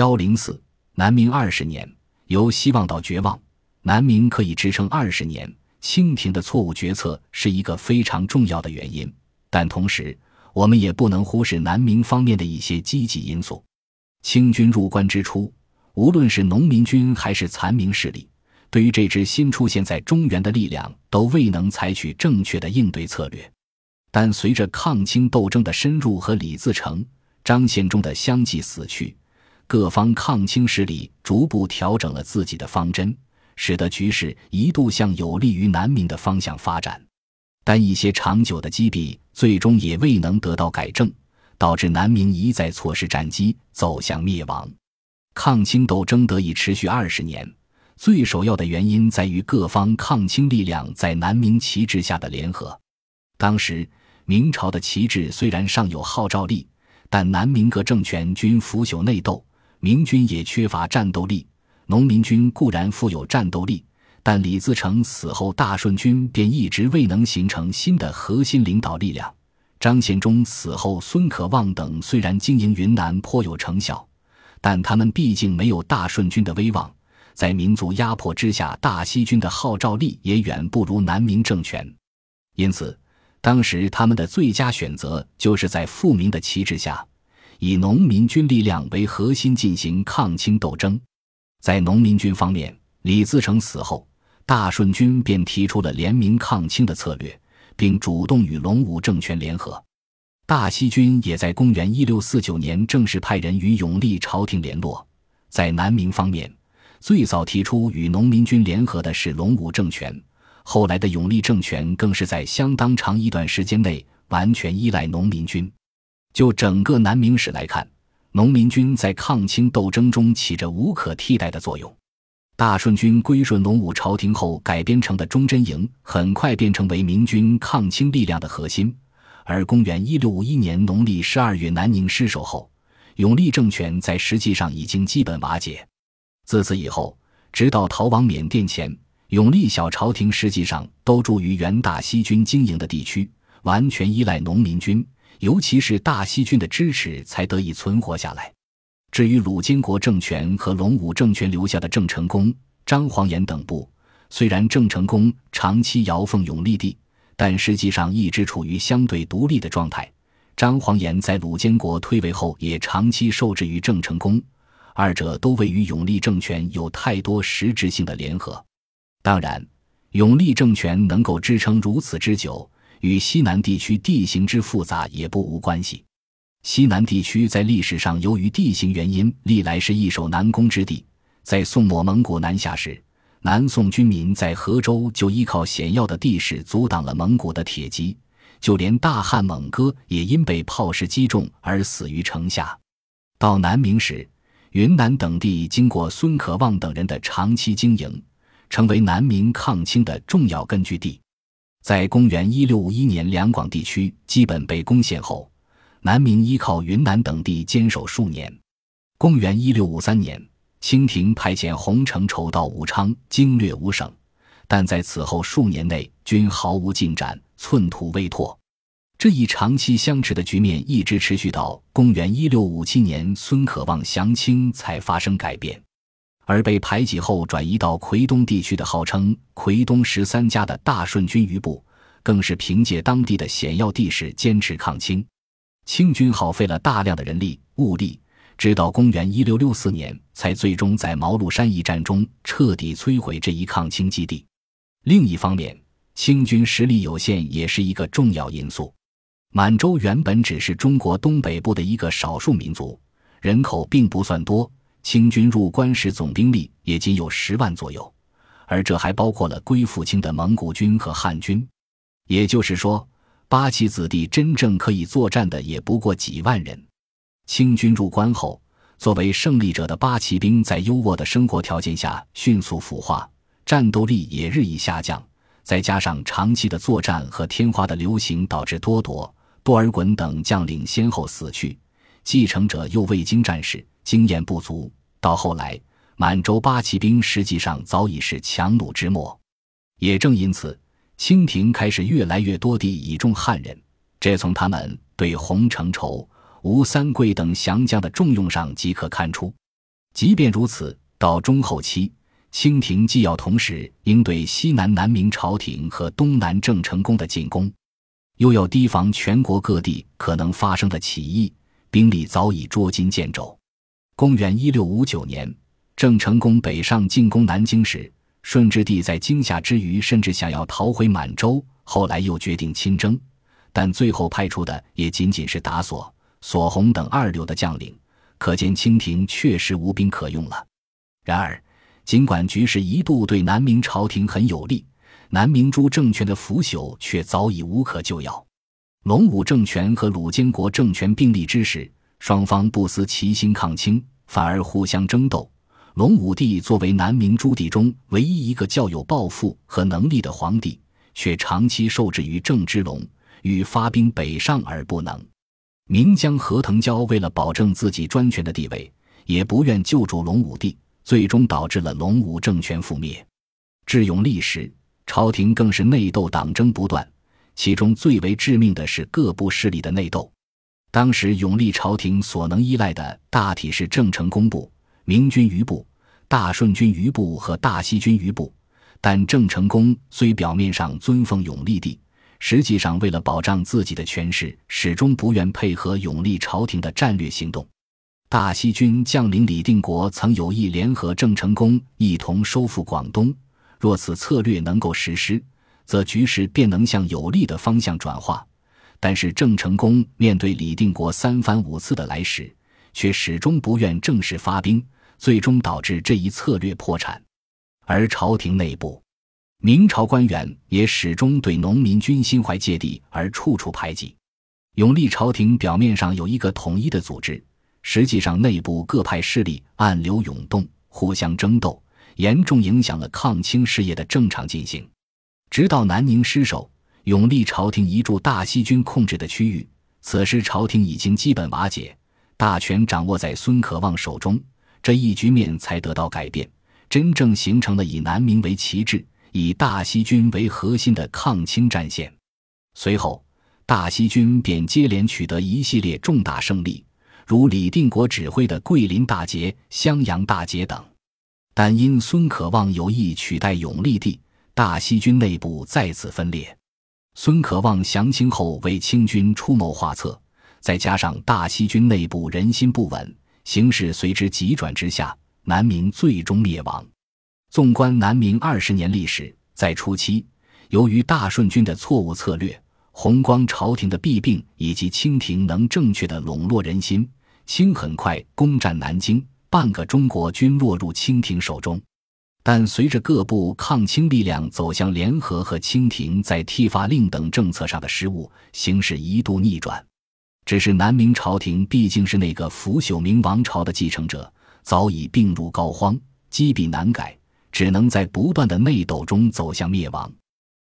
幺零四南明二十年，由希望到绝望，南明可以支撑二十年。清廷的错误决策是一个非常重要的原因，但同时我们也不能忽视南明方面的一些积极因素。清军入关之初，无论是农民军还是残民势力，对于这支新出现在中原的力量，都未能采取正确的应对策略。但随着抗清斗争的深入和李自成、张献忠的相继死去，各方抗清势力逐步调整了自己的方针。使得局势一度向有利于南明的方向发展，但一些长久的积弊最终也未能得到改正，导致南明一再错失战机，走向灭亡。抗清斗争得以持续二十年，最首要的原因在于各方抗清力量在南明旗帜下的联合。当时明朝的旗帜虽然尚有号召力，但南明各政权均腐朽内斗，明军也缺乏战斗力。农民军固然富有战斗力，但李自成死后，大顺军便一直未能形成新的核心领导力量。张献忠死后，孙可望等虽然经营云南颇有成效，但他们毕竟没有大顺军的威望，在民族压迫之下，大西军的号召力也远不如南明政权。因此，当时他们的最佳选择就是在富民的旗帜下，以农民军力量为核心进行抗清斗争。在农民军方面，李自成死后，大顺军便提出了联名抗清的策略，并主动与隆武政权联合。大西军也在公元一六四九年正式派人与永历朝廷联络。在南明方面，最早提出与农民军联合的是隆武政权，后来的永历政权更是在相当长一段时间内完全依赖农民军。就整个南明史来看，农民军在抗清斗争中起着无可替代的作用。大顺军归顺隆武朝廷后改编成的忠贞营，很快便成为明军抗清力量的核心。而公元一六五一年农历十二月，南宁失守后，永历政权在实际上已经基本瓦解。自此以后，直到逃往缅甸前，永历小朝廷实际上都住于原大西军经营的地区，完全依赖农民军。尤其是大西军的支持，才得以存活下来。至于鲁监国政权和隆武政权留下的郑成功、张煌言等部，虽然郑成功长期遥奉永历帝，但实际上一直处于相对独立的状态。张煌言在鲁监国退位后，也长期受制于郑成功，二者都未与永历政权有太多实质性的联合。当然，永历政权能够支撑如此之久。与西南地区地形之复杂也不无关系。西南地区在历史上由于地形原因，历来是易守难攻之地。在宋末蒙古南下时，南宋军民在河州就依靠险要的地势阻挡了蒙古的铁骑，就连大汉蒙哥也因被炮石击中而死于城下。到南明时，云南等地经过孙可望等人的长期经营，成为南明抗清的重要根据地。在公元一六五一年，两广地区基本被攻陷后，南明依靠云南等地坚守数年。公元一六五三年，清廷派遣洪承畴到武昌经略五省，但在此后数年内均毫无进展，寸土未拓。这一长期相持的局面一直持续到公元一六五七年，孙可望降清才发生改变。而被排挤后转移到奎东地区的号称“奎东十三家”的大顺军余部，更是凭借当地的险要地势坚持抗清。清军耗费了大量的人力物力，直到公元一六六四年，才最终在毛鹿山一战中彻底摧毁这一抗清基地。另一方面，清军实力有限也是一个重要因素。满洲原本只是中国东北部的一个少数民族，人口并不算多。清军入关时总兵力也仅有十万左右，而这还包括了归附清的蒙古军和汉军。也就是说，八旗子弟真正可以作战的也不过几万人。清军入关后，作为胜利者的八旗兵在优渥的生活条件下迅速腐化，战斗力也日益下降。再加上长期的作战和天花的流行，导致多铎、多尔衮等将领先后死去，继承者又未经战事。经验不足，到后来，满洲八旗兵实际上早已是强弩之末。也正因此，清廷开始越来越多地倚重汉人，这从他们对洪承畴、吴三桂等降将的重用上即可看出。即便如此，到中后期，清廷既要同时应对西南南明朝廷和东南郑成功的进攻，又要提防全国各地可能发生的起义，兵力早已捉襟见肘。公元一六五九年，郑成功北上进攻南京时，顺治帝在惊吓之余，甚至想要逃回满洲，后来又决定亲征，但最后派出的也仅仅是达索、索洪等二流的将领，可见清廷确实无兵可用了。然而，尽管局势一度对南明朝廷很有利，南明珠政权的腐朽却早已无可救药。隆武政权和鲁监国政权并立之时，双方不思齐心抗清，反而互相争斗。隆武帝作为南明诸帝中唯一一个较有抱负和能力的皇帝，却长期受制于郑芝龙，欲发兵北上而不能。岷江何腾蛟为了保证自己专权的地位，也不愿救助隆武帝，最终导致了隆武政权覆灭。智永历时，朝廷更是内斗党争不断，其中最为致命的是各部势力的内斗。当时永历朝廷所能依赖的大体是郑成功部。明军余部、大顺军余部和大西军余部，但郑成功虽表面上尊奉永历帝，实际上为了保障自己的权势，始终不愿配合永历朝廷的战略行动。大西军将领李定国曾有意联合郑成功一同收复广东，若此策略能够实施，则局势便能向有利的方向转化。但是郑成功面对李定国三番五次的来使，却始终不愿正式发兵。最终导致这一策略破产，而朝廷内部，明朝官员也始终对农民军心怀芥蒂，而处处排挤。永历朝廷表面上有一个统一的组织，实际上内部各派势力暗流涌动，互相争斗，严重影响了抗清事业的正常进行。直到南宁失守，永历朝廷移驻大西军控制的区域，此时朝廷已经基本瓦解，大权掌握在孙可望手中。这一局面才得到改变，真正形成了以南明为旗帜、以大西军为核心的抗清战线。随后，大西军便接连取得一系列重大胜利，如李定国指挥的桂林大捷、襄阳大捷等。但因孙可望有意取代永历帝，大西军内部再次分裂。孙可望降清后为清军出谋划策，再加上大西军内部人心不稳。形势随之急转直下，南明最终灭亡。纵观南明二十年历史，在初期，由于大顺军的错误策略、弘光朝廷的弊病，以及清廷能正确的笼络人心，清很快攻占南京，半个中国均落入清廷手中。但随着各部抗清力量走向联合和清廷在剃发令等政策上的失误，形势一度逆转。只是南明朝廷毕竟是那个腐朽明王朝的继承者，早已病入膏肓，积弊难改，只能在不断的内斗中走向灭亡。